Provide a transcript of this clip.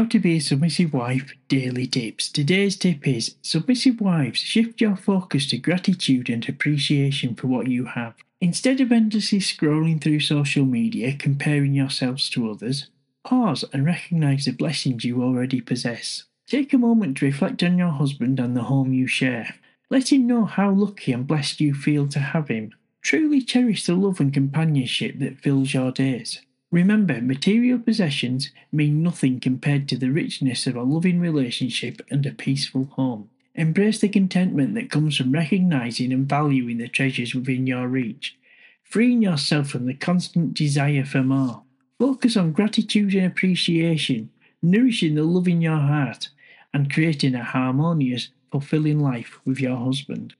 How to be a submissive wife daily tips. Today's tip is submissive wives shift your focus to gratitude and appreciation for what you have. Instead of endlessly scrolling through social media, comparing yourselves to others, pause and recognize the blessings you already possess. Take a moment to reflect on your husband and the home you share. Let him know how lucky and blessed you feel to have him. Truly cherish the love and companionship that fills your days. Remember, material possessions mean nothing compared to the richness of a loving relationship and a peaceful home. Embrace the contentment that comes from recognizing and valuing the treasures within your reach, freeing yourself from the constant desire for more. Focus on gratitude and appreciation, nourishing the love in your heart, and creating a harmonious, fulfilling life with your husband.